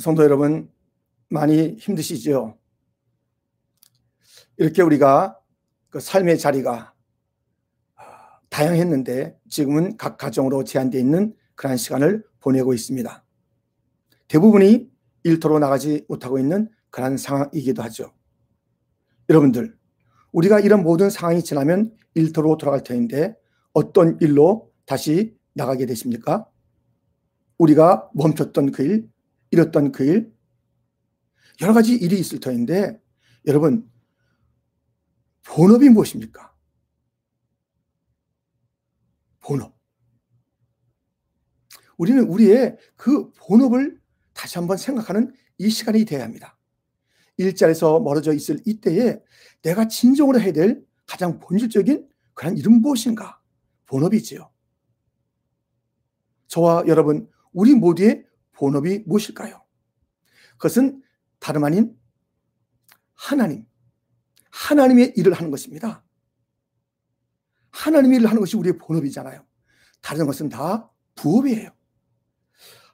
성도 여러분, 많이 힘드시죠? 이렇게 우리가 그 삶의 자리가 다양했는데 지금은 각 가정으로 제한되어 있는 그러한 시간을 보내고 있습니다. 대부분이 일터로 나가지 못하고 있는 그러한 상황이기도 하죠. 여러분들, 우리가 이런 모든 상황이 지나면 일터로 돌아갈 터인데 어떤 일로 다시 나가게 되십니까? 우리가 멈췄던 그 일, 잃었던 그 일, 여러 가지 일이 있을 터인데 여러분, 본업이 무엇입니까? 본업. 우리는 우리의 그 본업을 다시 한번 생각하는 이 시간이 되어야 합니다. 일자리에서 멀어져 있을 이때에 내가 진정으로 해야 될 가장 본질적인 그런 일은 무엇인가? 본업이지요. 저와 여러분, 우리 모두의 본업이 무엇일까요? 그것은 다름 아닌 하나님, 하나님의 일을 하는 것입니다. 하나님의 일을 하는 것이 우리의 본업이잖아요. 다른 것은 다 부업이에요.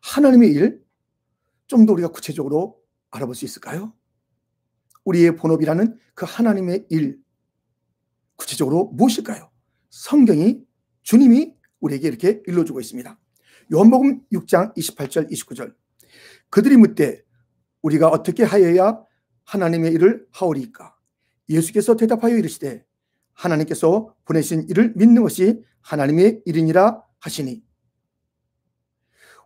하나님의 일, 좀 더 우리가 구체적으로 알아볼 수 있을까요? 우리의 본업이라는 그 하나님의 일, 구체적으로 무엇일까요? 성경이 주님이 우리에게 이렇게 일러주고 있습니다. 요한복음 6장 28절 29절. 그들이 묻되 우리가 어떻게 하여야 하나님의 일을 하오리까? 예수께서 대답하여 이르시되 하나님께서 보내신 일을 믿는 것이 하나님의 일이니라 하시니.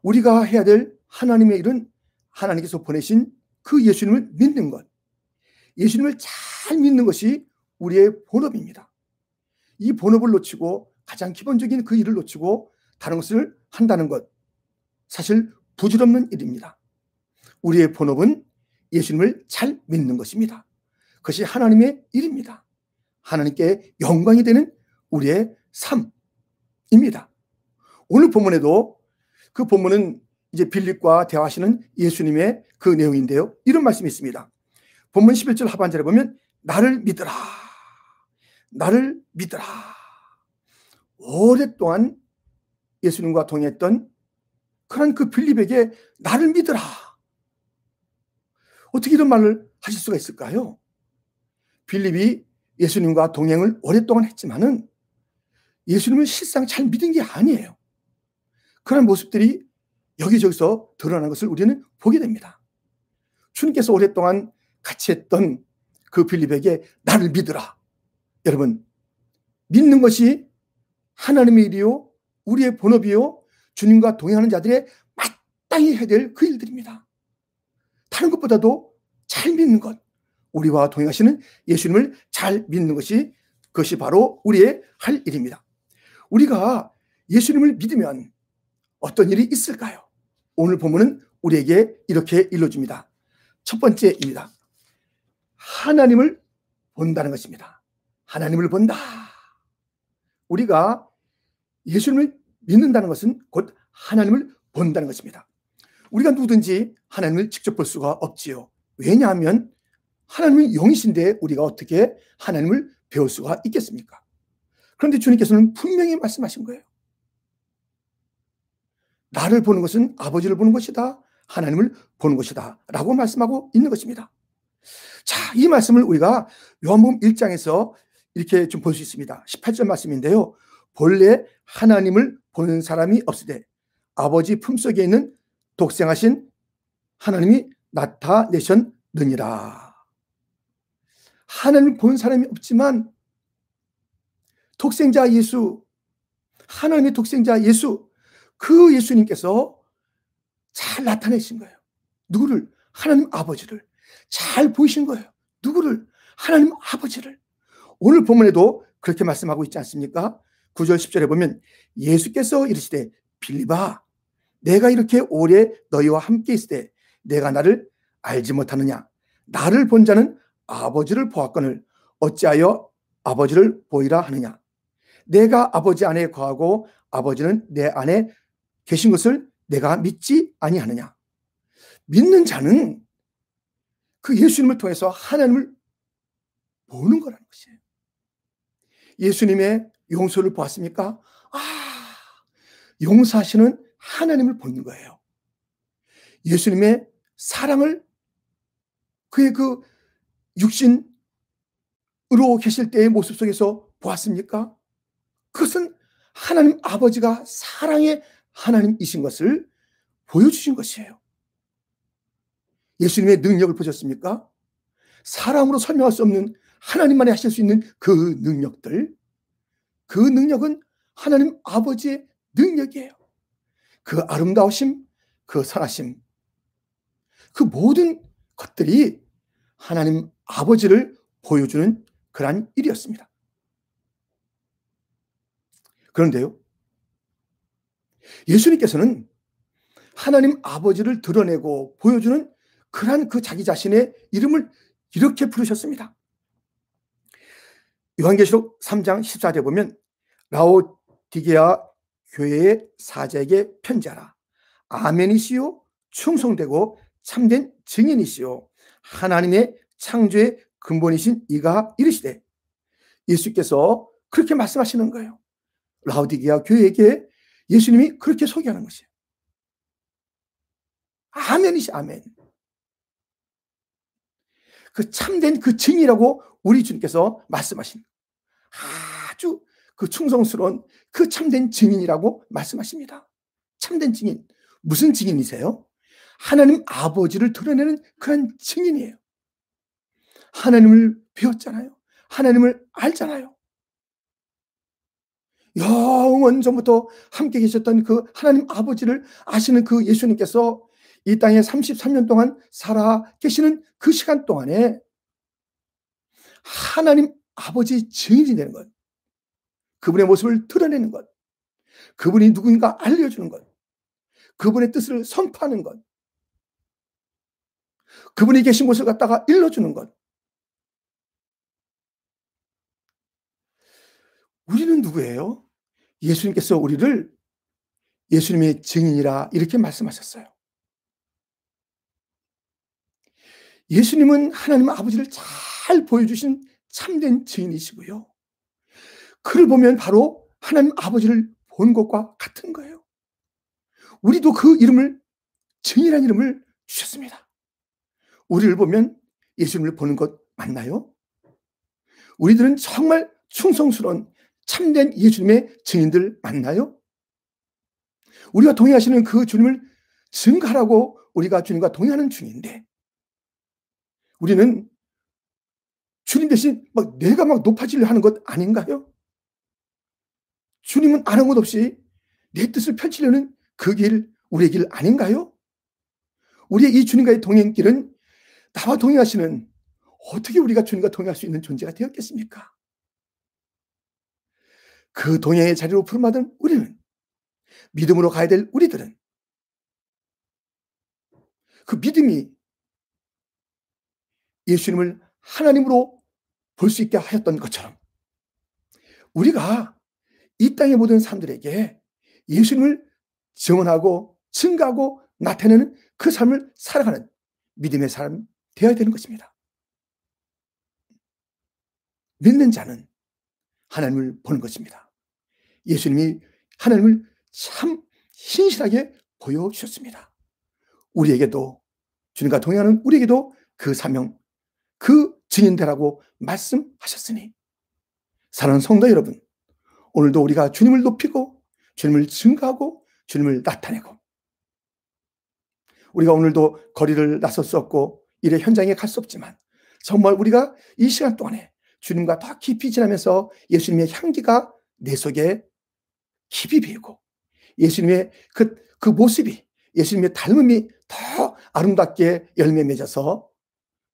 우리가 해야 될 하나님의 일은 하나님께서 보내신 그 예수님을 믿는 것. 예수님을 잘 믿는 것이 우리의 본업입니다. 이 본업을 놓치고 가장 기본적인 그 일을 놓치고 다른 것을 한다는 것 사실 부질없는 일입니다. 우리의 본업은 예수님을 잘 믿는 것입니다. 그것이 하나님의 일입니다. 하나님께 영광이 되는 우리의 삶입니다. 오늘 본문에도 그 본문은 이제 빌립과 대화하시는 예수님의 그 내용인데요. 이런 말씀이 있습니다. 본문 11절 하반절에 보면 나를 믿으라. 나를 믿으라. 오랫동안 예수님과 동행했던 그런 그 빌립에게 나를 믿으라. 어떻게 이런 말을 하실 수가 있을까요? 빌립이 예수님과 동행을 오랫동안 했지만은 예수님을 실상 잘 믿은 게 아니에요. 그런 모습들이 여기저기서 드러나는 것을 우리는 보게 됩니다. 주님께서 오랫동안 같이 했던 그 빌립에게 나를 믿으라. 여러분, 믿는 것이 하나님의 일이요, 우리의 본업이요, 주님과 동행하는 자들의 마땅히 해야 될 그 일들입니다. 다른 것보다도 잘 믿는 것, 우리와 동행하시는 예수님을 잘 믿는 것이 그것이 바로 우리의 할 일입니다. 우리가 예수님을 믿으면 어떤 일이 있을까요? 오늘 보면은 우리에게 이렇게 일러줍니다. 첫 번째입니다. 하나님을 본다는 것입니다. 하나님을 본다. 우리가 예수님을 믿는다는 것은 곧 하나님을 본다는 것입니다. 우리가 누구든지 하나님을 직접 볼 수가 없지요. 왜냐하면 하나님은 영이신데 우리가 어떻게 하나님을 배울 수가 있겠습니까? 그런데 주님께서는 분명히 말씀하신 거예요. 나를 보는 것은 아버지를 보는 것이다. 하나님을 보는 것이다. 라고 말씀하고 있는 것입니다. 자, 이 말씀을 우리가 요한복음 1장에서 이렇게 좀 볼 수 있습니다. 18절 말씀인데요. 본래 하나님을 보는 사람이 없으되 아버지 품속에 있는 독생하신 하나님이 나타내셨느니라. 하나님을 본 사람이 없지만 독생자 예수, 하나님의 독생자 예수, 그 예수님께서 잘 나타내신 거예요. 누구를? 하나님 아버지를. 잘 보이신 거예요. 누구를? 하나님 아버지를. 오늘 본문에도 그렇게 말씀하고 있지 않습니까? 9절 10절에 보면 예수께서 이르시되 빌리바 내가 이렇게 오래 너희와 함께 있을 때 내가 나를 알지 못하느냐? 나를 본 자는 아버지를 보았거늘 어찌하여 아버지를 보이라 하느냐? 내가 아버지 안에 거하고 아버지는 내 안에 계신 것을 내가 믿지 아니하느냐? 믿는 자는 그 예수님을 통해서 하나님을 보는 거라는 것이에요. 예수님의 용서를 보았습니까? 아, 용서하시는 하나님을 보는 거예요. 예수님의 사랑을 그의 그 육신으로 계실 때의 모습 속에서 보았습니까? 그것은 하나님 아버지가 사랑의 하나님이신 것을 보여주신 것이에요. 예수님의 능력을 보셨습니까? 사람으로 설명할 수 없는 하나님만이 하실 수 있는 그 능력들, 그 능력은 하나님 아버지의 능력이에요. 그 아름다우심, 그 선하심, 그 모든 것들이 하나님 아버지를 보여주는 그러한 일이었습니다. 그런데요, 예수님께서는 하나님 아버지를 드러내고 보여주는 그러한 그 자기 자신의 이름을 이렇게 부르셨습니다. 요한계시록 3장 14절 보면 라오디게아 교회의 사자에게 편지하라. 아멘이시요 충성되고 참된 증인이시요 하나님의 창조의 근본이신 이가 이르시되 예수께서 그렇게 말씀하시는 거예요. 라우디게아 교회에게 예수님이 그렇게 소개하는 것이에요. 아멘이시 아멘. 그 참된 그 증이라고 우리 주님께서 말씀하신 아주 그 충성스러운 그 참된 증인이라고 말씀하십니다. 참된 증인. 무슨 증인이세요? 하나님 아버지를 드러내는 그런 증인이에요. 하나님을 배웠잖아요. 하나님을 알잖아요. 영원 전부터 함께 계셨던 그 하나님 아버지를 아시는 그 예수님께서 이 땅에 33년 동안 살아 계시는 그 시간 동안에 하나님 아버지 증인이 되는 것. 그분의 모습을 드러내는 것. 그분이 누구인가 알려주는 것. 그분의 뜻을 선포하는 것. 그분이 계신 곳을 갖다가 일러주는 것. 우리는 누구예요? 예수님께서 우리를 예수님의 증인이라 이렇게 말씀하셨어요. 예수님은 하나님 아버지를 잘 보여주신 참된 증인이시고요. 그를 보면 바로 하나님 아버지를 본 것과 같은 거예요. 우리도 그 이름을 증인이라는 이름을 주셨습니다. 우리를 보면 예수님을 보는 것 맞나요? 우리들은 정말 충성스러운 참된 예수님의 증인들 맞나요? 우리가 동행하시는 그 주님을 증가하라고 우리가 주님과 동행하는 중인데 우리는 주님 대신 막 내가 막 높아지려 하는 것 아닌가요? 주님은 아는 것 없이 내 뜻을 펼치려는 그 길, 우리의 길 아닌가요? 우리의 이 주님과의 동행길은 나와 동행하시는 어떻게 우리가 주님과 동행할 수 있는 존재가 되었겠습니까? 그 동행의 자리로 부름받은 우리는 믿음으로 가야 될 우리들은 그 믿음이 예수님을 하나님으로 볼 수 있게 하였던 것처럼 우리가 이 땅의 모든 사람들에게 예수님을 증언하고 증가하고 나타내는 그 삶을 살아가는 믿음의 사람 되어야 되는 것입니다. 믿는 자는 하나님을 보는 것입니다. 예수님이 하나님을 참 신실하게 보여주셨습니다. 우리에게도 주님과 동행하는 우리에게도 그 사명, 그 증인되라고 말씀하셨으니 사랑하는 성도 여러분, 오늘도 우리가 주님을 높이고 주님을 증가하고 주님을 나타내고 우리가 오늘도 거리를 나설 수 없고 일의 현장에 갈 수 없지만 정말 우리가 이 시간 동안에 주님과 더 깊이 지나면서 예수님의 향기가 내 속에 깊이 배고 예수님의 그, 그 모습이 예수님의 닮음이 더 아름답게 열매 맺어서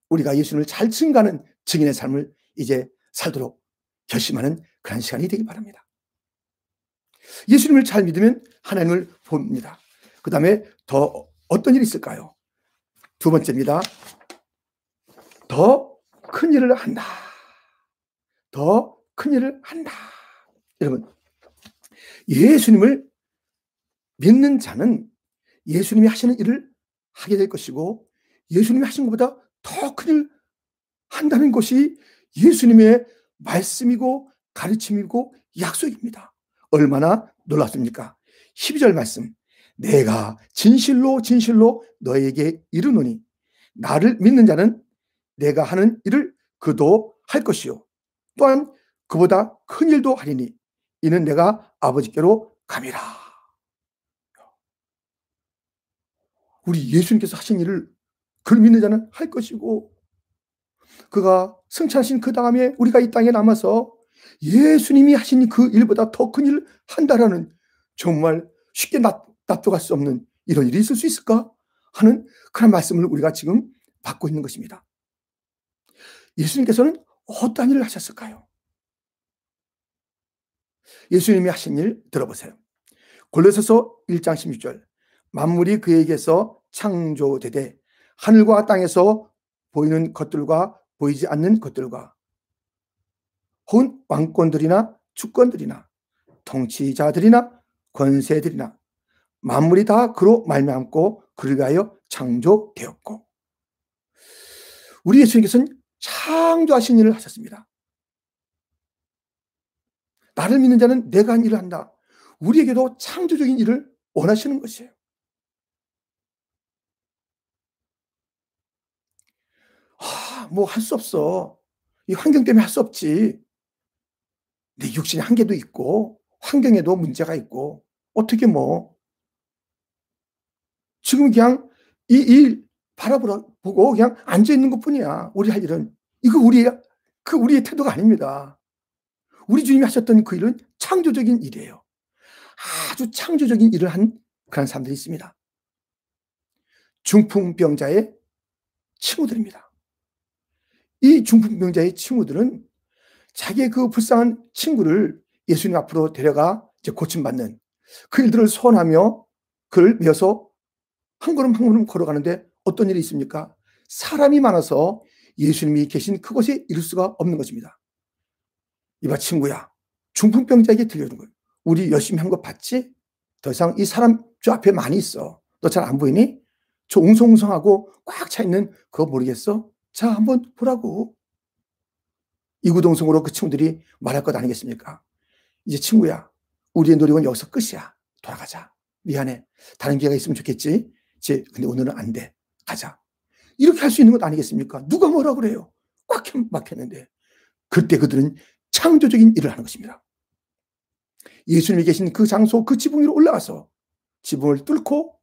우리가 예수님을 잘 증가하는 증인의 삶을 이제 살도록 결심하는 그런 시간이 되기 바랍니다. 예수님을 잘 믿으면 하나님을 봅니다. 그 다음에 더 어떤 일이 있을까요? 두 번째입니다. 더 큰 일을 한다. 더 큰 일을 한다. 여러분, 예수님을 믿는 자는 예수님이 하시는 일을 하게 될 것이고 예수님이 하신 것보다 더 큰 일 한다는 것이 예수님의 말씀이고 가르침이고 약속입니다. 얼마나 놀랍습니까? 12절 말씀. 내가 진실로 진실로 너에게 이르노니 나를 믿는 자는 내가 하는 일을 그도 할 것이요 또한 그보다 큰 일도 하리니 이는 내가 아버지께로 감이라. 우리 예수님께서 하신 일을 그를 믿는 자는 할 것이고 그가 승천하신 그 다음에 우리가 이 땅에 남아서 예수님이 하신 그 일보다 더 큰 일을 한다라는 정말 쉽게 납득할 수 없는 이런 일이 있을 수 있을까 하는 그런 말씀을 우리가 지금 받고 있는 것입니다. 예수님께서는 어떤 일을 하셨을까요? 예수님이 하신 일 들어보세요. 골로새서 1장 16절 만물이 그에게서 창조되되 하늘과 땅에서 보이는 것들과 보이지 않는 것들과 혹은 왕권들이나 주권들이나 통치자들이나 권세들이나 만물이 다 그로 말미암고 그를 위하여 창조되었고 우리 예수님께서는 창조하신 일을 하셨습니다. 나를 믿는 자는 내가 한 일을 한다. 우리에게도 창조적인 일을 원하시는 것이에요. 아, 뭐 할 수 없어. 이 환경 때문에 할 수 없지. 내 육신의 한계도 있고 환경에도 문제가 있고 어떻게 뭐 지금 그냥 이 일 바라보고 그냥 앉아 있는 것뿐이야. 우리 할 일은 이거 우리의 그 우리의 태도가 아닙니다. 우리 주님이 하셨던 그 일은 창조적인 일이에요. 아주 창조적인 일을 한 그런 사람들이 있습니다. 중풍병자의 친구들입니다. 이 중풍병자의 친구들은 자기의 그 불쌍한 친구를 예수님 앞으로 데려가 이제 고침받는 그 일들을 소원하며 그를 메어서 한 걸음 한 걸음 걸어가는데 어떤 일이 있습니까? 사람이 많아서 예수님이 계신 그곳에 이룰 수가 없는 것입니다. 이봐 친구야 중풍병자에게 들려주는 거예요. 우리 열심히 한 거 봤지? 더 이상 이 사람 저 앞에 많이 있어. 너 잘 안 보이니? 저 웅성웅성하고 꽉 차 있는 그거 모르겠어? 자 한번 보라고. 이구동성으로 그 친구들이 말할 것 아니겠습니까? 이제 친구야 우리의 노력은 여기서 끝이야. 돌아가자. 미안해. 다른 기회가 있으면 좋겠지. 이제 근데 오늘은 안 돼. 가자. 이렇게 할 수 있는 것 아니겠습니까? 누가 뭐라 그래요? 꽉 막혔는데. 그때 그들은 창조적인 일을 하는 것입니다. 예수님이 계신 그 장소, 그 지붕 위로 올라가서 지붕을 뚫고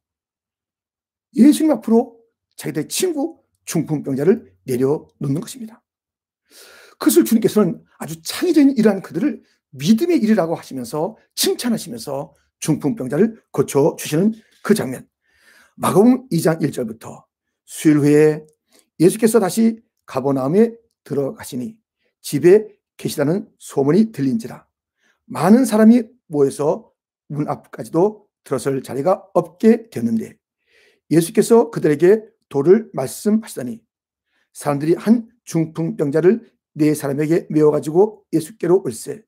예수님 앞으로 자기들의 친구 중풍병자를 내려놓는 것입니다. 그것을 주님께서는 아주 창의적인 일한 그들을 믿음의 일이라고 하시면서 칭찬하시면서 중풍병자를 고쳐주시는 그 장면. 마가음 2장 1절부터 수일 후에 예수께서 다시 가버나움에 들어가시니 집에 계시다는 소문이 들린지라 많은 사람이 모여서 문 앞까지도 들어설 자리가 없게 되었는데 예수께서 그들에게 도를 말씀하시더니 사람들이 한 중풍병자를 네 사람에게 메워 가지고 예수께로 올세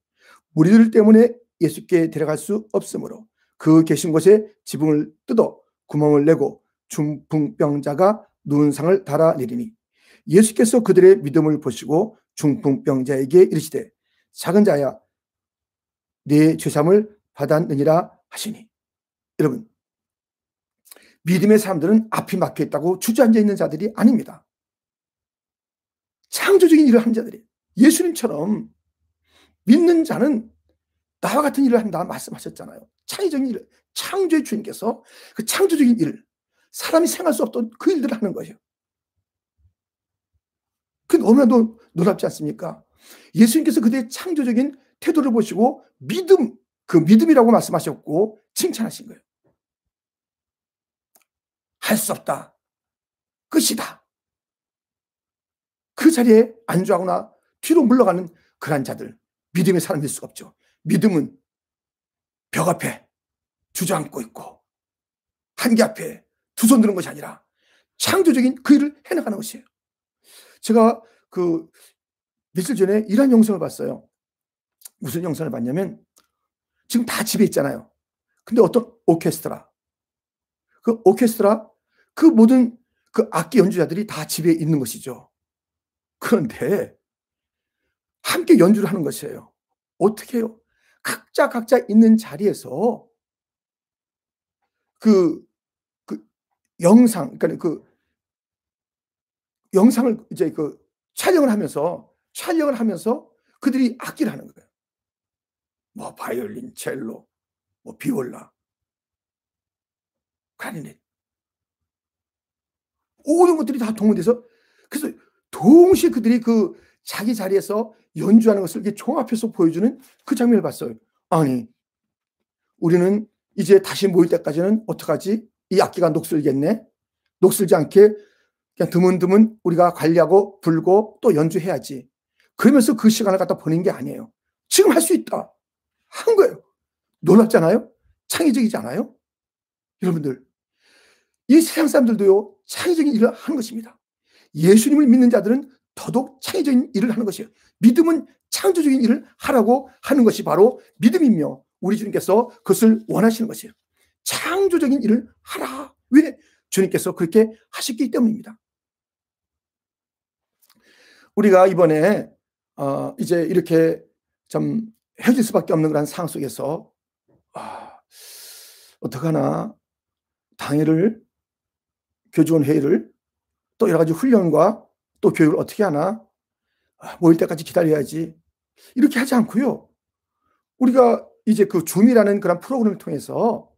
무리들 때문에 예수께 데려갈 수 없으므로 그 계신 곳에 지붕을 뜯어 구멍을 내고 중풍병자가 누운 상을 달아 내리니 예수께서 그들의 믿음을 보시고 중풍병자에게 이르시되 작은 자야 내 죄삼을 받았느니라 하시니 여러분 믿음의 사람들은 앞이 막혀 있다고 주저앉아 있는 자들이 아닙니다. 창조적인 일을 한 자들이 예수님처럼 믿는 자는 나와 같은 일을 한다 말씀하셨잖아요. 창의적인 일을 창조의 주님께서 그 창조적인 일을 사람이 생각할 수 없던 그 일들을 하는 거예요. 그 너무나도 놀랍지 않습니까? 예수님께서 그들의 창조적인 태도를 보시고 믿음, 그 믿음이라고 말씀하셨고 칭찬하신 거예요. 할 수 없다. 끝이다. 그 자리에 안주하거나 뒤로 물러가는 그런 자들, 믿음의 사람일 수가 없죠. 믿음은 벽 앞에 주저앉고 있고 한계 앞에 두 손 드는 것이 아니라 창조적인 그 일을 해나가는 것이에요. 제가 그 며칠 전에 이런 영상을 봤어요. 무슨 영상을 봤냐면 지금 다 집에 있잖아요. 근데 어떤 오케스트라 그 오케스트라 그 모든 그 악기 연주자들이 다 집에 있는 것이죠. 그런데 함께 연주를 하는 것이에요. 어떻게 해요? 각자 각자 있는 자리에서 그 그, 그 영상, 그러니까 그 영상을 이제 그 촬영을 하면서 촬영을 하면서 그들이 악기를 하는 거예요. 뭐 바이올린, 첼로, 뭐 비올라, 클리넷 모든 것들이 다 동원돼서 그래서 동시에 그들이 그 자기 자리에서 연주하는 것을 이렇게 종합해서 보여주는 그 장면을 봤어요. 아니, 우리는 이제 다시 모일 때까지는 어떡하지? 이 악기가 녹슬겠네? 녹슬지 않게 그냥 드문드문 우리가 관리하고 불고 또 연주해야지. 그러면서 그 시간을 갖다 보낸 게 아니에요. 지금 할 수 있다. 한 거예요. 놀랍잖아요? 창의적이지 않아요? 여러분들, 이 세상 사람들도요, 창의적인 일을 하는 것입니다. 예수님을 믿는 자들은 더더욱 창의적인 일을 하는 것이에요. 믿음은 창조적인 일을 하라고 하는 것이 바로 믿음이며 우리 주님께서 그것을 원하시는 것이에요. 창조적인 일을 하라. 왜? 주님께서 그렇게 하셨기 때문입니다. 우리가 이번에 어 이제 이렇게 좀 헤어질 수밖에 없는 그런 상황 속에서 아, 어떡하나 당일을 교직원 회의를 또 여러 가지 훈련과 또 교육을 어떻게 하나 아, 모일 때까지 기다려야지 이렇게 하지 않고요. 우리가 이제 그 줌이라는 그런 프로그램을 통해서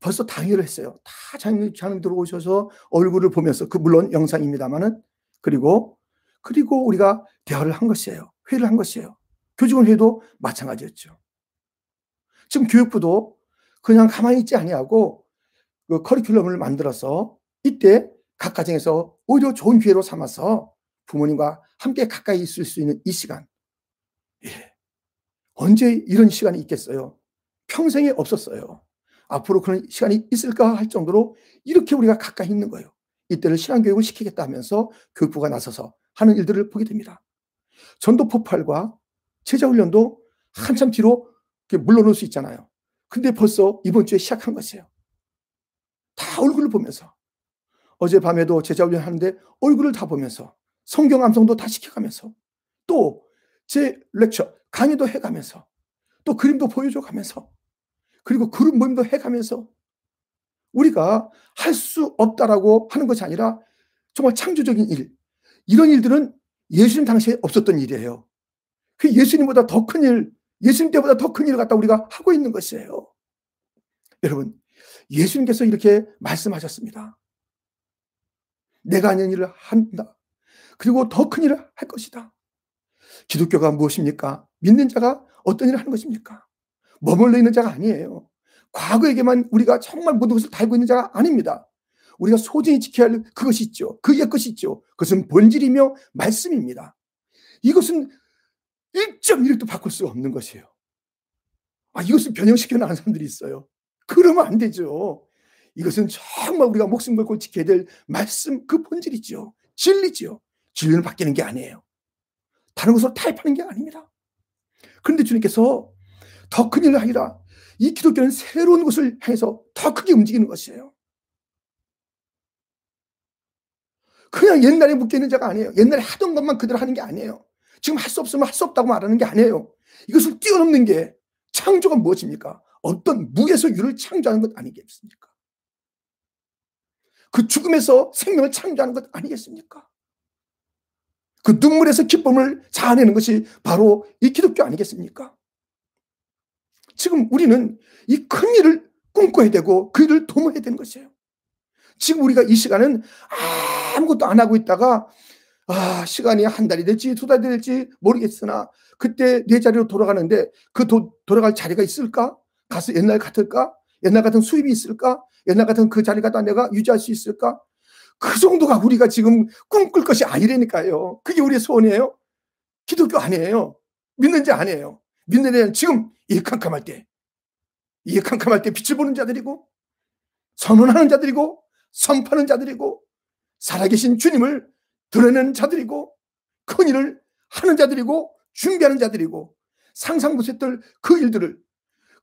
벌써 당일을 했어요. 다 장님, 장님 들어오셔서 얼굴을 보면서 그 물론 영상입니다만은 그리고 그리고 우리가 대화를 한 것이에요. 회의를 한 것이에요. 교직원 회의도 마찬가지였죠. 지금 교육부도 그냥 가만히 있지 아니하고 그 커리큘럼을 만들어서 이때 각 가정에서 오히려 좋은 기회로 삼아서 부모님과 함께 가까이 있을 수 있는 이 시간. 예. 언제 이런 시간이 있겠어요? 평생에 없었어요. 앞으로 그런 시간이 있을까 할 정도로 이렇게 우리가 가까이 있는 거예요. 이때를 신앙교육을 시키겠다 하면서 교육부가 나서서 하는 일들을 보게 됩니다. 전도 폭발과 제자훈련도 한참 뒤로 물러놓을 수 있잖아요. 근데 벌써 이번 주에 시작한 것이에요. 다 얼굴을 보면서. 어젯밤에도 제자훈련 하는데 얼굴을 다 보면서 성경 암송도 다 시켜가면서 또 제 렉처 강의도 해가면서 또 그림도 보여줘 가면서 그리고 그룹 모임도 해가면서 우리가 할 수 없다라고 하는 것이 아니라 정말 창조적인 일 이런 일들은 예수님 당시에 없었던 일이에요. 그 예수님보다 더 큰 일, 예수님 때보다 더 큰 일을 갖다 우리가 하고 있는 것이에요. 여러분, 예수님께서 이렇게 말씀하셨습니다. 내가 하는 일을 한다. 그리고 더 큰 일을 할 것이다. 기독교가 무엇입니까? 믿는 자가 어떤 일을 하는 것입니까? 머물러 있는 자가 아니에요. 과거에게만 우리가 정말 모든 것을 달고 있는 자가 아닙니다. 우리가 소중히 지켜야 할 그것이 있죠. 그 옛것이 있죠. 그것은 본질이며 말씀입니다. 이것은 1.1도 바꿀 수 없는 것이에요. 아, 이것을 변형시켜 나가는 사람들이 있어요. 그러면 안 되죠. 이것은 정말 우리가 목숨 걸고 지켜야 될 말씀 그 본질이죠. 진리지요. 진리는 바뀌는 게 아니에요. 다른 것으로 타협하는 게 아닙니다. 그런데 주님께서 더 큰 일을 하리라. 이 기독교는 새로운 것을 향해서 더 크게 움직이는 것이에요. 그냥 옛날에 묶여 있는 자가 아니에요. 옛날에 하던 것만 그대로 하는 게 아니에요. 지금 할 수 없으면 할 수 없다고 말하는 게 아니에요. 이것을 뛰어넘는 게 창조가 무엇입니까? 어떤 무에서 유를 창조하는 것 아니겠습니까? 그 죽음에서 생명을 창조하는 것 아니겠습니까? 그 눈물에서 기쁨을 자아내는 것이 바로 이 기독교 아니겠습니까? 지금 우리는 이 큰 일을 꿈꿔야 되고 그 일을 도모해야 되는 것이에요. 지금 우리가 이 시간은 아무것도 안 하고 있다가 아, 시간이 한 달이 될지 두 달이 될지 모르겠으나 그때 내 자리로 돌아가는데 그 도, 돌아갈 자리가 있을까? 가서 옛날 같을까? 옛날 같은 수입이 있을까? 옛날 같은 그 자리가 다 내가 유지할 수 있을까? 그 정도가 우리가 지금 꿈꿀 것이 아니라니까요. 그게 우리의 소원이에요. 기독교 아니에요. 믿는지 아니에요. 믿는 애는 지금 이 캄캄할 때, 이 캄캄할 때 빛을 보는 자들이고, 선언하는 자들이고, 선파는 자들이고, 살아계신 주님을 드러내는 자들이고, 큰 일을 하는 자들이고, 준비하는 자들이고, 상상 못했던 그 일들을,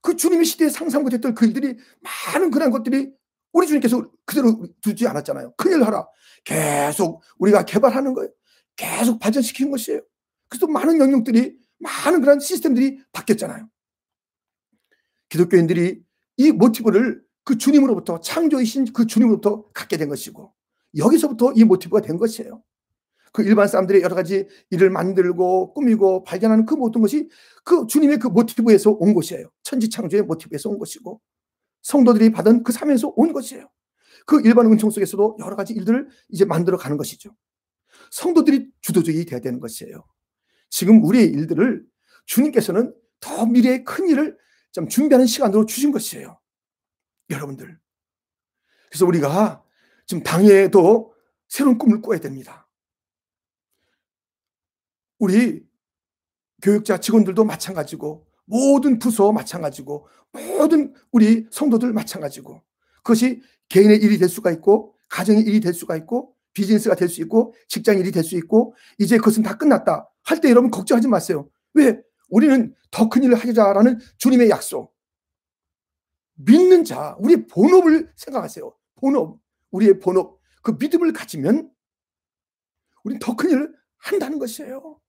그 주님의 시대에 상상 못했던 그 일들이 많은 그런 것들이 우리 주님께서 그대로 두지 않았잖아요. 큰일 하라. 계속 우리가 개발하는 거예요. 계속 발전시키는 것이에요. 그래서 많은 영역들이, 많은 그런 시스템들이 바뀌었잖아요. 기독교인들이 이 모티브를 그 주님으로부터 창조이신 그 주님으로부터 갖게 된 것이고 여기서부터 이 모티브가 된 것이에요. 그 일반 사람들의 여러 가지 일을 만들고 꾸미고 발견하는 그 모든 것이 그 주님의 그 모티브에서 온 것이에요. 천지 창조의 모티브에서 온 것이고 성도들이 받은 그 사면에서 온 것이에요. 그 일반 은총 속에서도 여러 가지 일들을 이제 만들어 가는 것이죠. 성도들이 주도적이 돼야 되는 것이에요. 지금 우리의 일들을 주님께서는 더 미래의 큰 일을 좀 준비하는 시간으로 주신 것이에요. 여러분들. 그래서 우리가 지금 당에도 새로운 꿈을 꿔야 됩니다. 우리 교육자 직원들도 마찬가지고 모든 부서 마찬가지고 모든 우리 성도들 마찬가지고 그것이 개인의 일이 될 수가 있고 가정의 일이 될 수가 있고 비즈니스가 될 수 있고 직장 일이 될 수 있고 이제 그것은 다 끝났다 할 때 여러분 걱정하지 마세요. 왜? 우리는 더 큰 일을 하자라는 주님의 약속. 믿는 자, 우리의 본업을 생각하세요. 본업, 우리의 본업, 그 믿음을 가지면 우리는 더 큰 일을 한다는 것이에요.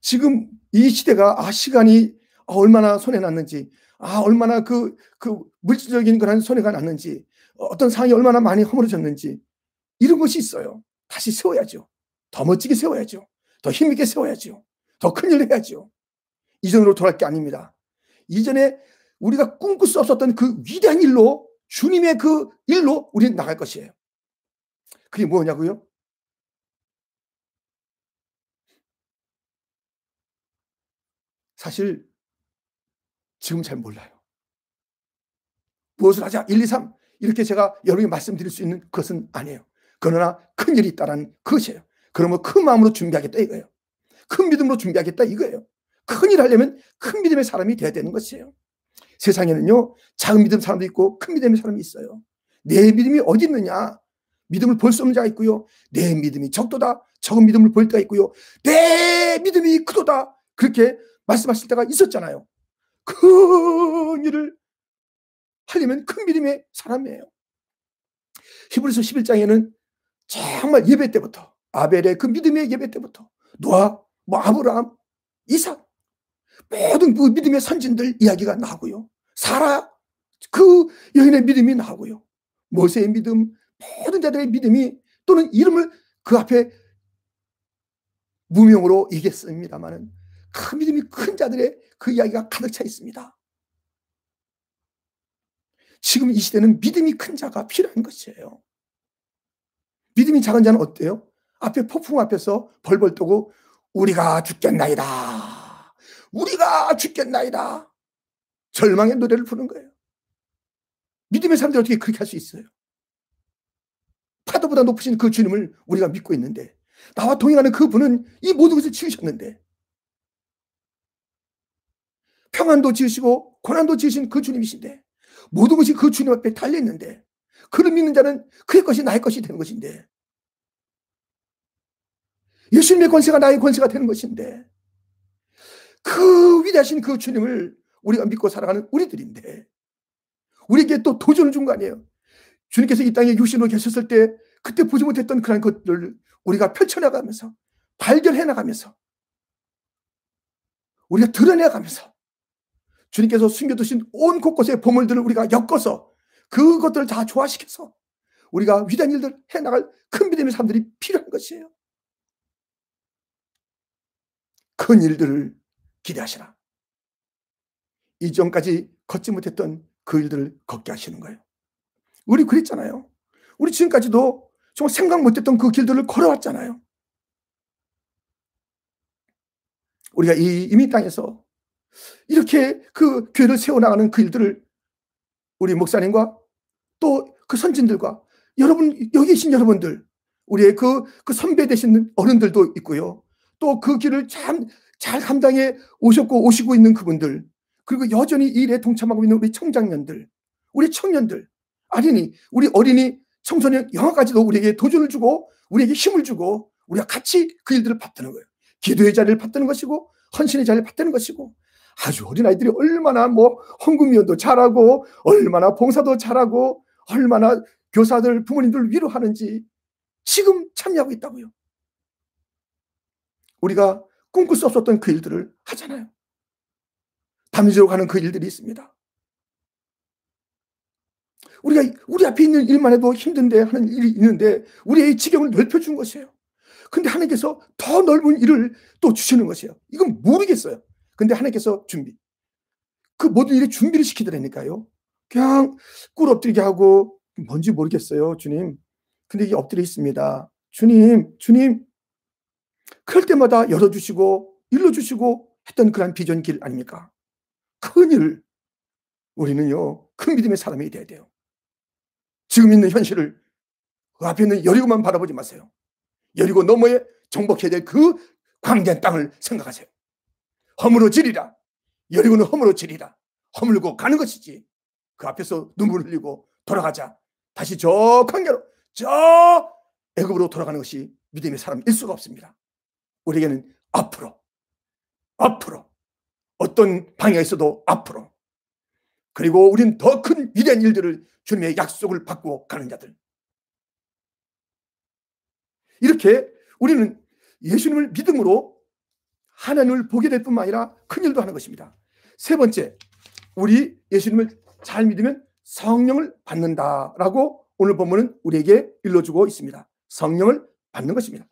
지금 이 시대가 아 시간이 얼마나 손해 났는지, 아 얼마나 그그 물질적인 거란 손해가 났는지, 어떤 상황이 얼마나 많이 허물어졌는지 이런 것이 있어요. 다시 세워야죠. 더 멋지게 세워야죠. 더 힘있게 세워야죠. 더 큰 일을 해야죠. 이전으로 돌아갈 게 아닙니다. 이전에 우리가 꿈꿀 수 없었던 그 위대한 일로 주님의 그 일로 우리는 나갈 것이에요. 그게 뭐냐고요? 사실 지금 잘 몰라요. 무엇을 하자 1, 2, 3 이렇게 제가 여러분이 말씀드릴 수 있는 것은 아니에요. 그러나 큰 일이 있다는 것이에요. 그러면 큰 마음으로 준비하겠다 이거예요. 큰 믿음으로 준비하겠다 이거예요. 큰 일 하려면 큰 믿음의 사람이 돼야 되는 것이에요. 세상에는요, 작은 믿음 사람도 있고 큰 믿음의 사람이 있어요. 내 믿음이 어디 있느냐? 믿음을 볼 수 없는 자가 있고요. 내 믿음이 적도다. 적은 믿음을 볼 때가 있고요. 내 믿음이 크도다. 그렇게 말씀하실 때가 있었잖아요. 큰 일을 하려면 큰 믿음의 사람이에요. 히브리서 11장에는 정말 예배 때부터 아벨의 그 믿음의 예배 때부터 노아, 뭐 아브라함, 이삭 모든 그 믿음의 선진들 이야기가 나오고요. 사라 그 여인의 믿음이 나오고요. 모세의 믿음, 모든 자들의 믿음이 또는 이름을 그 앞에 무명으로 얘기했습니다만은 그 믿음이 큰 자들의 그 이야기가 가득 차 있습니다. 지금 이 시대는 믿음이 큰 자가 필요한 것이에요. 믿음이 작은 자는 어때요? 앞에 폭풍 앞에서 벌벌 떠고 우리가 죽겠나이다. 우리가 죽겠나이다. 절망의 노래를 부르는 거예요. 믿음의 사람들이 어떻게 그렇게 할 수 있어요? 파도보다 높으신 그 주님을 우리가 믿고 있는데 나와 동행하는 그 분은 이 모든 것을 지으셨는데 평안도 지으시고 고난도 지으신 그 주님이신데 모든 것이 그 주님 앞에 달려있는데 그를 믿는 자는 그의 것이 나의 것이 되는 것인데 예수님의 권세가 나의 권세가 되는 것인데 그 위대하신 그 주님을 우리가 믿고 살아가는 우리들인데 우리에게 또 도전을 준 거 아니에요. 주님께서 이 땅에 육신으로 계셨을 때 그때 보지 못했던 그런 것들을 우리가 펼쳐나가면서 발견해 나가면서 우리가 드러내 가면서 주님께서 숨겨두신 온 곳곳의 보물들을 우리가 엮어서 그것들을 다 조화시켜서 우리가 위대한 일들 해나갈 큰 믿음의 사람들이 필요한 것이에요. 큰 일들을 기대하시라. 이전까지 걷지 못했던 그 일들을 걷게 하시는 거예요. 우리 그랬잖아요. 우리 지금까지도 정말 생각 못했던 그 길들을 걸어왔잖아요. 우리가 이 이민 땅에서 이렇게 그 교회를 세워나가는 그 일들을 우리 목사님과 또 그 선진들과 여러분, 여기 계신 여러분들, 우리의 그, 그 선배 되신 어른들도 있고요. 또 그 길을 참 잘 감당해 오셨고 오시고 있는 그분들, 그리고 여전히 이 일에 동참하고 있는 우리 청장년들, 우리 청년들, 아니니, 우리 어린이, 청소년, 영화까지도 우리에게 도전을 주고, 우리에게 힘을 주고, 우리가 같이 그 일들을 받드는 거예요. 기도의 자리를 받드는 것이고, 헌신의 자리를 받드는 것이고, 아주 어린아이들이 얼마나 뭐 헌금위원도 잘하고 얼마나 봉사도 잘하고 얼마나 교사들 부모님들 위로하는지 지금 참여하고 있다고요. 우리가 꿈꿀 수 없었던 그 일들을 하잖아요. 담지로 가는 그 일들이 있습니다. 우리가 우리 앞에 있는 일만 해도 힘든데 하는 일이 있는데 우리의 지경을 넓혀준 것이에요. 근데 하나님께서 더 넓은 일을 또 주시는 것이에요. 이건 모르겠어요. 근데 하나님께서 준비. 그 모든 일에 준비를 시키더라니까요. 그냥 꿀 엎드리게 하고 뭔지 모르겠어요, 주님. 근데 이게 엎드려 있습니다. 주님, 주님. 그럴 때마다 열어주시고 일러주시고 했던 그런 비전 길 아닙니까? 큰일. 우리는요, 큰 믿음의 사람이 돼야 돼요. 지금 있는 현실을 그 앞에 있는 여리고만 바라보지 마세요. 여리고 너머에 정복해야 될 그 광대한 땅을 생각하세요. 허물어지리라. 여리고는 허물어지리라. 허물고 가는 것이지. 그 앞에서 눈물 흘리고 돌아가자. 다시 저 광야로, 저 애굽으로 돌아가는 것이 믿음의 사람일 수가 없습니다. 우리에게는 앞으로, 앞으로, 어떤 방향에 있어도 앞으로. 그리고 우린 더 큰 위대한 일들을 주님의 약속을 받고 가는 자들. 이렇게 우리는 예수님을 믿음으로 하나님을 보게 될 뿐만 아니라 큰 일도 하는 것입니다. 세 번째, 우리 예수님을 잘 믿으면 성령을 받는다라고 오늘 본문은 우리에게 일러주고 있습니다. 성령을 받는 것입니다.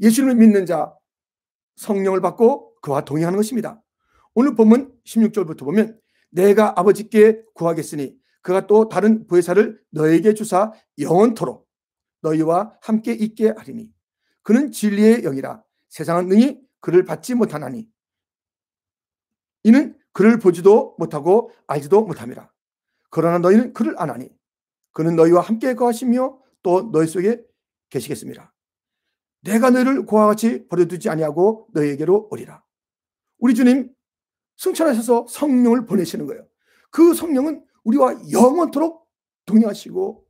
예수님을 믿는 자 성령을 받고 그와 동행하는 것입니다. 오늘 본문 16절부터 보면 내가 아버지께 구하겠으니 그가 또 다른 부회사를 너에게 주사 영원토록 너희와 함께 있게 하리니 그는 진리의 영이라 세상은 능히 그를 받지 못하나니. 이는 그를 보지도 못하고 알지도 못함이라. 그러나 너희는 그를 아나니. 그는 너희와 함께 거하시며 또 너희 속에 계시겠습니다. 내가 너희를 고와 같이 버려두지 아니하고 너희에게로 오리라. 우리 주님 승천하셔서 성령을 보내시는 거예요. 그 성령은 우리와 영원토록 동행하시고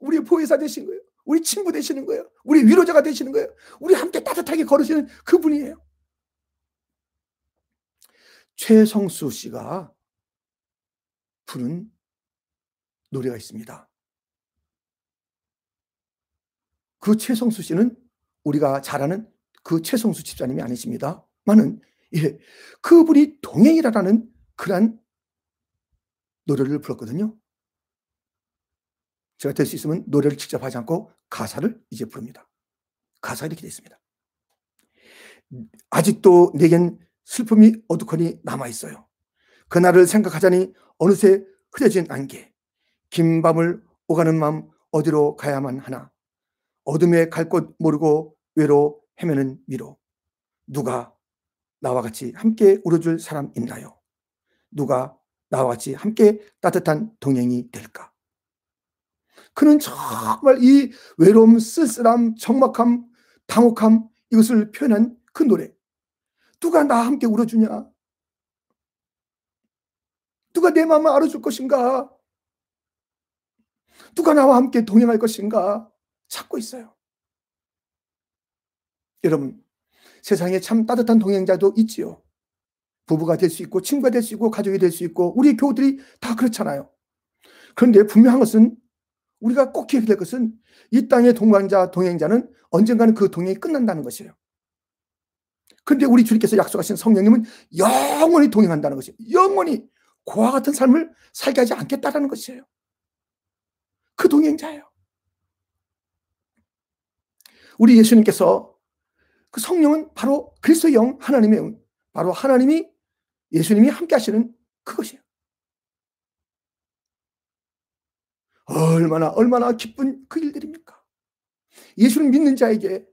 우리 보혜사 되신 거예요. 우리 친구 되시는 거예요. 우리 위로자가 되시는 거예요. 우리 함께 따뜻하게 걸으시는 그분이에요. 최성수 씨가 부른 노래가 있습니다. 그 최성수 씨는 우리가 잘 아는 그 최성수 집사님이 아니십니다. 많은 예, 그분이 동행이라는 그러한 노래를 불렀거든요. 제가 될 수 있으면 노래를 직접 하지 않고 가사를 이제 부릅니다. 가사 이렇게 되어 있습니다. 아직도 내겐 슬픔이 어둑하니 남아 있어요. 그날을 생각하자니 어느새 흐려진 안개, 긴 밤을 오가는 마음 어디로 가야만 하나. 어둠에 갈 곳 모르고 외로 헤매는 미로. 누가 나와 같이 함께 울어줄 사람 있나요? 누가 나와 같이 함께 따뜻한 동행이 될까? 그는 정말 이 외로움, 쓸쓸함, 적막함, 당혹함 이것을 표현한 그 노래. 누가 나와 함께 울어주냐? 누가 내 마음을 알아줄 것인가? 누가 나와 함께 동행할 것인가? 찾고 있어요. 여러분, 세상에 참 따뜻한 동행자도 있지요. 부부가 될 수 있고, 친구가 될 수 있고, 가족이 될 수 있고, 우리 교우들이 다 그렇잖아요. 그런데 분명한 것은 우리가 꼭 기억해야 될 것은 이 땅의 동반자, 동행자는 언젠가는 그 동행이 끝난다는 것이에요. 근데 우리 주님께서 약속하신 성령님은 영원히 동행한다는 것이에요. 영원히 고와 같은 삶을 살게 하지 않겠다라는 것이에요. 그 동행자예요. 우리 예수님께서 그 성령은 바로 그리스도 영 하나님의 영, 바로 하나님이 예수님이 함께 하시는 그것이에요. 얼마나 얼마나 기쁜 그 일들입니까? 예수를 믿는 자에게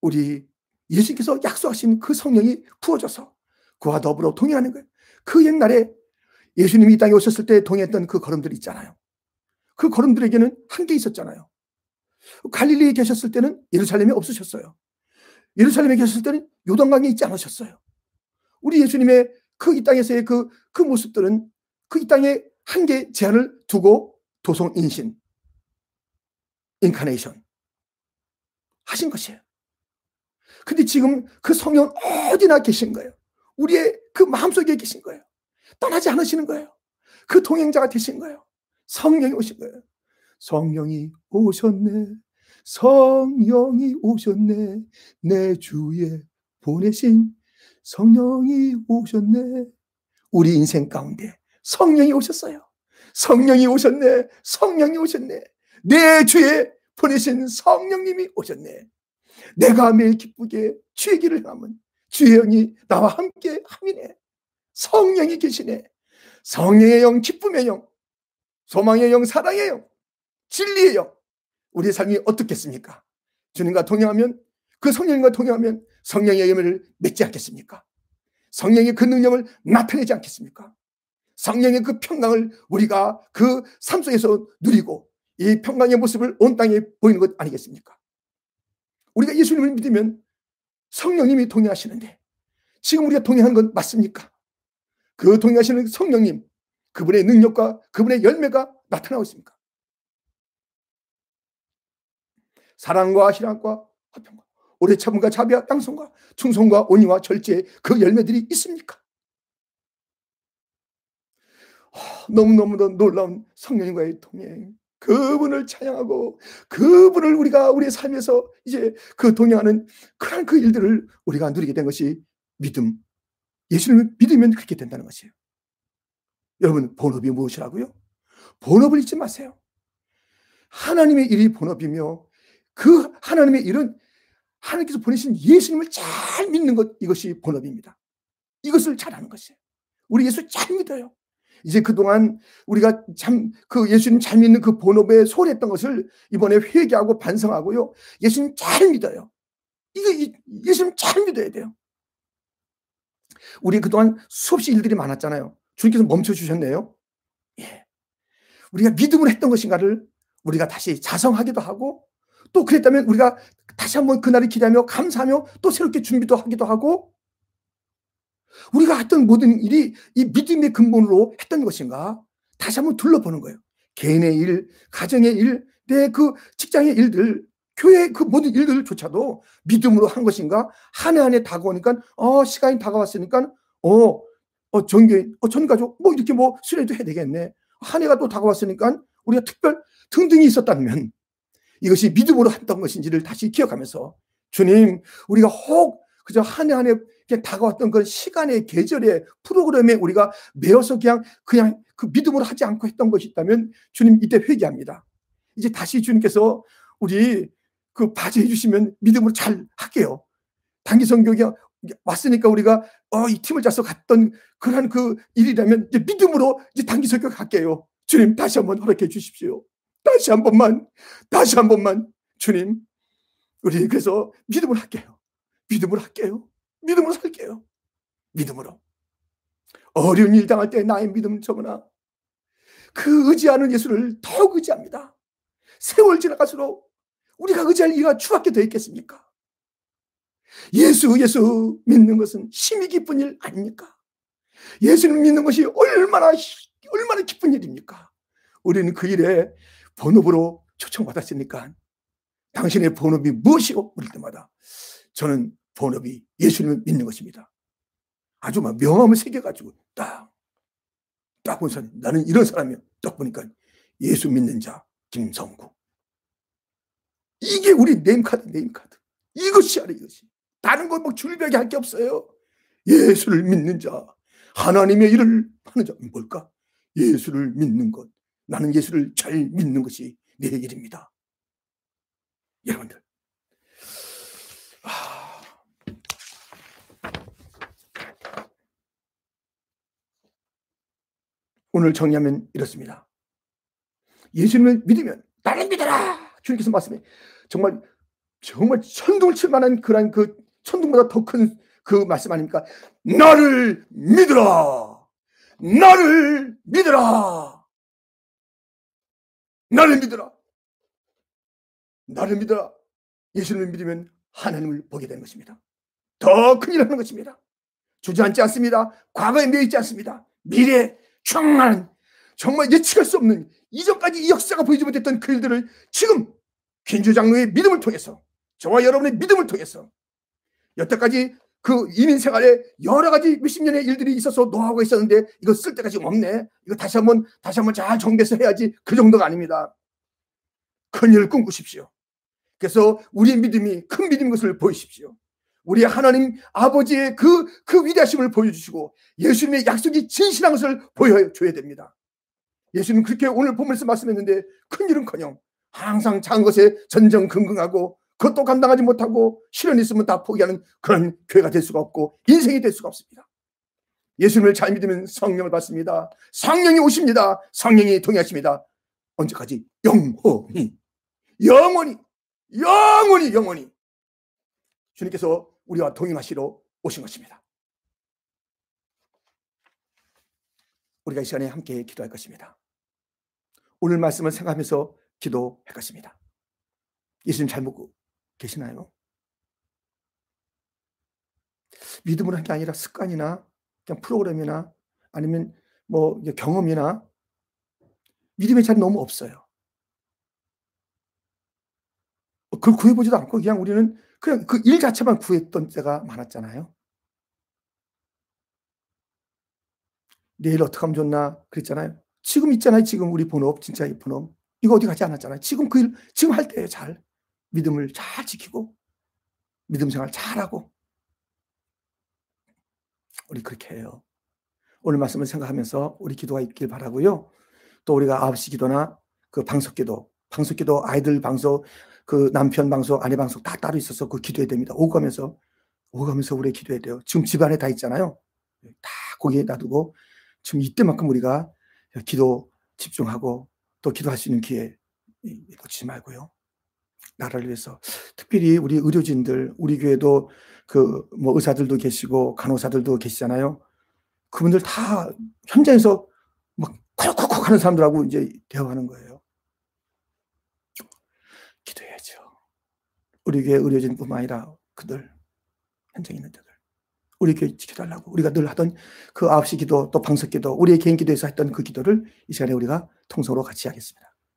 우리 예수께서 약속하신 그 성령이 부어져서 그와 더불어 동행하는 거예요. 그 옛날에 예수님이 이 땅에 오셨을 때 동행했던 그 걸음들 있잖아요. 그 걸음들에게는 한계 있었잖아요. 갈릴리에 계셨을 때는 예루살렘에 없으셨어요. 예루살렘에 계셨을 때는 요단강에 있지 않으셨어요. 우리 예수님의 그 이 땅에서의 그, 그 모습들은 그 이 땅에 한계 제한을 두고 도성 인신, 인카네이션 하신 것이에요. 근데 지금 그 성령 어디나 계신 거예요. 우리의 그 마음속에 계신 거예요. 떠나지 않으시는 거예요. 그 동행자가 되신 거예요. 성령이 오신 거예요. 성령이 오셨네. 성령이 오셨네. 내 주에 보내신 성령이 오셨네. 우리 인생 가운데 성령이 오셨어요. 성령이 오셨네. 성령이 오셨네. 내 주에 보내신 성령님이 오셨네. 내가 매일 기쁘게 주의 길을 하면 주의 영이 나와 함께 함이네. 성령이 계시네. 성령의 영, 기쁨의 영, 소망의 영, 사랑의 영, 진리의 영. 우리의 삶이 어떻겠습니까? 주님과 동행하면 그 성령과 동행하면 성령의 열매를 맺지 않겠습니까? 성령의 그 능력을 나타내지 않겠습니까? 성령의 그 평강을 우리가 그 삶 속에서 누리고 이 평강의 모습을 온 땅에 보이는 것 아니겠습니까? 우리가 예수님을 믿으면 성령님이 동행하시는데 지금 우리가 동행하는 건 맞습니까? 그 동행하시는 성령님, 그분의 능력과 그분의 열매가 나타나고 있습니까? 사랑과 희락과 화평과 오래 참음과 자비와 땅송과 충성과 온유와 절제의 그 열매들이 있습니까? 너무너무도 놀라운 성령님과의 동행. 그분을 찬양하고 그분을 우리가 우리의 삶에서 이제 그 동행하는 그런 그 일들을 우리가 누리게 된 것이 믿음. 예수님을 믿으면 그렇게 된다는 것이에요. 여러분, 본업이 무엇이라고요? 본업을 잊지 마세요. 하나님의 일이 본업이며 그 하나님의 일은 하나님께서 보내신 예수님을 잘 믿는 것 이것이 본업입니다. 이것을 잘하는 것이에요. 우리 예수 잘 믿어요. 이제 그동안 우리가 참 그 예수님 잘 믿는 그 본업에 소홀했던 것을 이번에 회개하고 반성하고요. 예수님 잘 믿어요. 이거 예수님 잘 믿어야 돼요. 우리 그동안 수없이 일들이 많았잖아요. 주님께서 멈춰주셨네요. 예. 우리가 믿음을 했던 것인가를 우리가 다시 자성하기도 하고 또 그랬다면 우리가 다시 한번 그날을 기대하며 감사하며 또 새롭게 준비도 하기도 하고 우리가 했던 모든 일이 이 믿음의 근본으로 했던 것인가? 다시 한번 둘러보는 거예요. 개인의 일, 가정의 일, 내 그 직장의 일들, 교회 그 모든 일들조차도 믿음으로 한 것인가? 한 해 한 해 다가오니까, 어, 시간이 다가왔으니까, 어, 어, 전교, 어, 전가족, 뭐 이렇게 뭐 수련도 해야 되겠네. 한 해가 또 다가왔으니까 우리가 특별 등등이 있었다면 이것이 믿음으로 했던 것인지를 다시 기억하면서 주님, 우리가 혹 그저 한 해 한해 다가왔던 그 시간의 계절의 프로그램에 우리가 매어서 그냥 그냥 그 믿음으로 하지 않고 했던 것이 있다면 주님 이때 회개합니다. 이제 다시 주님께서 우리 그 바지해 주시면 믿음으로 잘 할게요. 단기 성교에 왔으니까 우리가 어, 이 팀을 짜서 갔던 그런 그 일이라면 이제 믿음으로 이제 단기 성교 갈게요. 주님 다시 한번 허락해 주십시오. 다시 한 번만, 다시 한 번만 주님 우리 그래서 믿음을 할게요. 믿음으로 할게요. 믿음으로 살게요. 믿음으로. 어려운 일 당할 때 나의 믿음 적으나 그 의지하는 예수를 더욱 의지합니다. 세월 지나갈수록 우리가 의지할 이유가 추밖에 더 있겠습니까? 예수, 예수 믿는 것은 힘이 기쁜 일 아닙니까? 예수를 믿는 것이 얼마나, 얼마나 기쁜 일입니까? 우리는 그 일에 본업으로 초청받았으니까 당신의 본업이 무엇이오? 물을 때마다 저는 본업이 예수님을 믿는 것입니다. 아주 막 명함을 새겨가지고 딱, 딱 본 사람, 나는 이런 사람이야. 딱 보니까 예수 믿는 자, 김성구. 이게 우리 name card, name card. 이것이 아니, 이것이. 다른 건 뭐 줄벽에 할게 없어요. 예수를 믿는 자, 하나님의 일을 하는 자, 뭘까? 예수를 믿는 것. 나는 예수를 잘 믿는 것이 내 일입니다. 여러분들. 아. 오늘 정리하면 이렇습니다. 예수님을 믿으면 나를 믿어라! 주님께서 말씀해. 정말, 정말 천둥을 칠 만한 그런 그 천둥보다 더 큰 그 말씀 아닙니까? 나를 믿으라! 나를 믿으라! 나를 믿으라! 나를 믿어라! 예수님을 믿으면 하나님을 보게 되는 것입니다. 더 큰일 하는 것입니다. 주저앉지 않습니다. 과거에 매이지 않습니다. 미래 충만한 정말 예측할 수 없는 이전까지 이 역사가 보이지 못했던 그 일들을 지금 퀸주 장로의 믿음을 통해서 저와 여러분의 믿음을 통해서 여태까지 그 이민 생활에 여러 가지 몇십 년의 일들이 있어서 노하고 있었는데 이거 쓸 때가 지금 없네. 이거 다시 한번 다시 한번 잘 정비해서 해야지 그 정도가 아닙니다. 큰 일을 꿈꾸십시오. 그래서 우리의 믿음이 큰 믿음인 것을 보이십시오. 우리 하나님 아버지의 그, 그 위대하심을 보여주시고 예수님의 약속이 진실한 것을 보여줘야 됩니다. 예수님 그렇게 오늘 본문에서 말씀했는데 큰 일은 커녕 항상 작은 것에 전정긍긍하고 그것도 감당하지 못하고 실현 있으면 다 포기하는 그런 교회가 될 수가 없고 인생이 될 수가 없습니다. 예수님을 잘 믿으면 성령을 받습니다. 성령이 오십니다. 성령이 동의하십니다. 언제까지? 영원히. 영원히. 영원히, 영원히. 주님께서 우리와 동행하시러 오신 것입니다. 우리가 이 시간에 함께 기도할 것입니다. 오늘 말씀을 생각하면서 기도할 것입니다. 예수님 잘 먹고 계시나요? 믿음으로 한 게 아니라 습관이나 그냥 프로그램이나 아니면 뭐 경험이나 믿음의 자리 너무 없어요. 그걸 구해보지도 않고 그냥 우리는 그냥 그 일 자체만 구했던 때가 많았잖아요. 내일 어떻게 하면 좋나 그랬잖아요. 지금 있잖아요. 지금 우리 본업 진짜 이 본업 이거 어디 가지 않았잖아요. 지금 그 일 지금 할 때예요. 잘 믿음을 잘 지키고 믿음 생활 잘하고 우리 그렇게 해요. 오늘 말씀을 생각하면서 우리 기도가 있길 바라고요. 또 우리가 9시 기도나 그 방석 기도, 방석 기도 아이들 방석, 그 남편 방석, 아내 방석 다 따로 있어서 그 기도해야 됩니다. 오가면서 오가면서 우리 기도해야 돼요. 지금 집안에 다 있잖아요. 다 거기에 놔두고 지금 이때만큼 우리가 기도 집중하고 또 기도할 수 있는 기회 놓치지 말고요. 나라를 위해서 특별히 우리 의료진들 우리 교회도 그 뭐 의사들도 계시고 간호사들도 계시잖아요. 그분들 다 현장에서 막 콜콜콜 하는 사람들하고 이제 대화하는 거예요. 기도해야죠. 우리 교회 의료진뿐만 아니라 그들 현장에 있는 데들 우리 교회 지켜달라고 우리가 늘 하던 그 9시 기도 또 방석 기도 우리의 개인 기도에서 했던 그 기도를 이 시간에 우리가 통성으로 같이 하겠습니다.